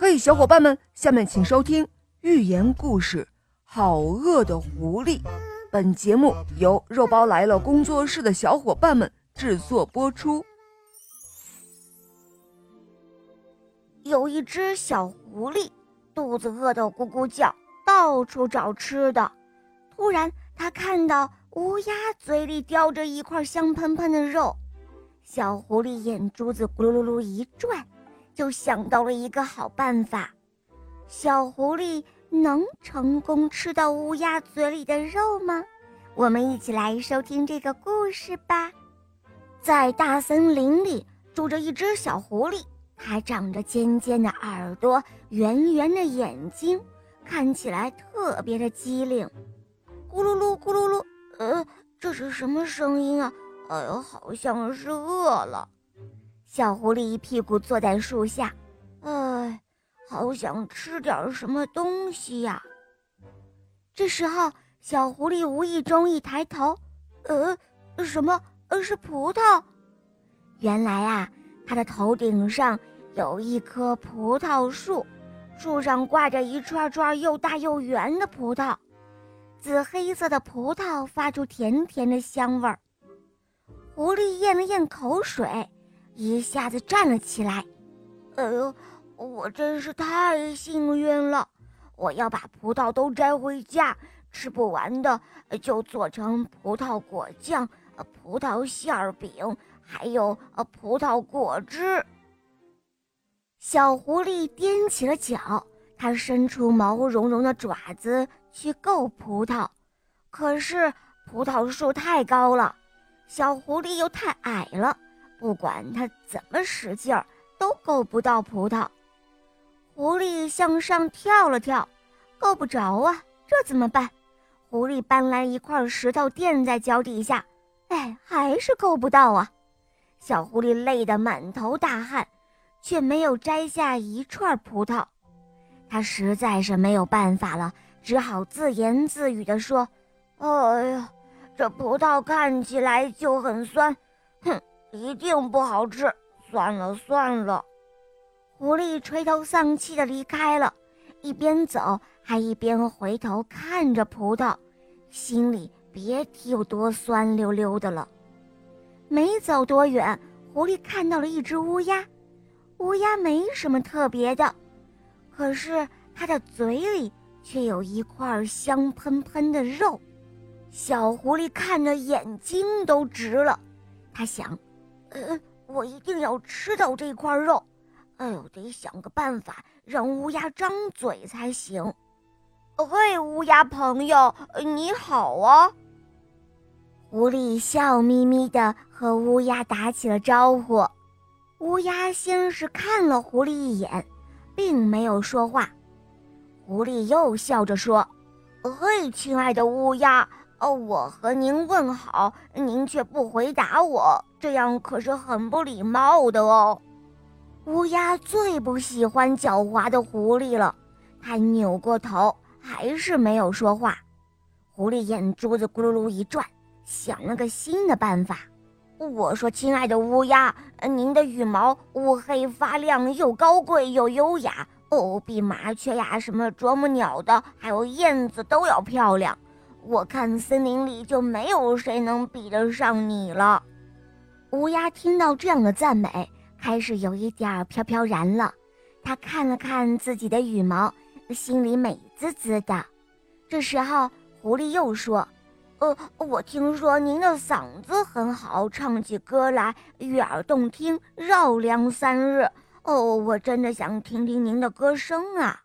嘿，小伙伴们，下面请收听寓言故事《好饿的狐狸》。本节目由肉包来了工作室的小伙伴们制作播出。有一只小狐狸，肚子饿得咕咕叫，到处找吃的。突然，他看到乌鸦嘴里叼着一块香喷喷的肉，小狐狸眼珠子咕噜噜噜一转。就想到了一个好办法，小狐狸能成功吃到乌鸦嘴里的肉吗？我们一起来收听这个故事吧。在大森林里住着一只小狐狸，它长着尖尖的耳朵、圆圆的眼睛，看起来特别的机灵。咕噜噜，咕噜噜，呃，这是什么声音啊？哎呦，好像是饿了。小狐狸一屁股坐在树下，哎，好想吃点什么东西呀。这时候，小狐狸无意中一抬头，呃，什么？呃，是葡萄。原来啊，它的头顶上有一棵葡萄树，树上挂着一串串又大又圆的葡萄，紫黑色的葡萄发出甜甜的香味儿。狐狸咽了咽口水。一下子站了起来，哎呦，我真是太幸运了！我要把葡萄都摘回家，吃不完的就做成葡萄果酱、葡萄馅饼，还有呃葡萄果汁。小狐狸踮起了脚，它伸出毛茸茸的爪子去够葡萄，可是葡萄树太高了，小狐狸又太矮了。不管他怎么使劲儿，都够不到葡萄。狐狸向上跳了跳，够不着啊，这怎么办？狐狸搬来一块石头垫在脚底下，哎，还是够不到啊。小狐狸累得满头大汗，却没有摘下一串葡萄。他实在是没有办法了，只好自言自语地说：“哎呀，这葡萄看起来就很酸，哼。”一定不好吃，算了算了。狐狸垂头丧气地离开了，一边走还一边回头看着葡萄，心里别提有多酸溜溜的了。没走多远，狐狸看到了一只乌鸦。乌鸦没什么特别的，可是它的嘴里却有一块香喷喷的肉。小狐狸看着眼睛都直了，他想。呃，我一定要吃到这块肉。哎呦，得想个办法让乌鸦张嘴才行。嘿，乌鸦朋友，你好啊！狐狸笑眯眯的和乌鸦打起了招呼。乌鸦先是看了狐狸一眼，并没有说话。狐狸又笑着说：“嘿，亲爱的乌鸦。”哦，我和您问好，您却不回答我，这样可是很不礼貌的哦。乌鸦最不喜欢狡猾的狐狸了，它扭过头，还是没有说话。狐狸眼珠子咕噜噜一转，想了个新的办法。我说：“亲爱的乌鸦，您的羽毛乌黑发亮，又高贵又优雅，哦，比麻雀呀、什么啄木鸟的，还有燕子都要漂亮。”我看森林里就没有谁能比得上你了。乌鸦听到这样的赞美，开始有一点飘飘然了。它看了看自己的羽毛，心里美滋滋的。这时候，狐狸又说：“呃，我听说您的嗓子很好，唱起歌来悦耳动听，绕梁三日。哦，我真的想听听您的歌声啊。”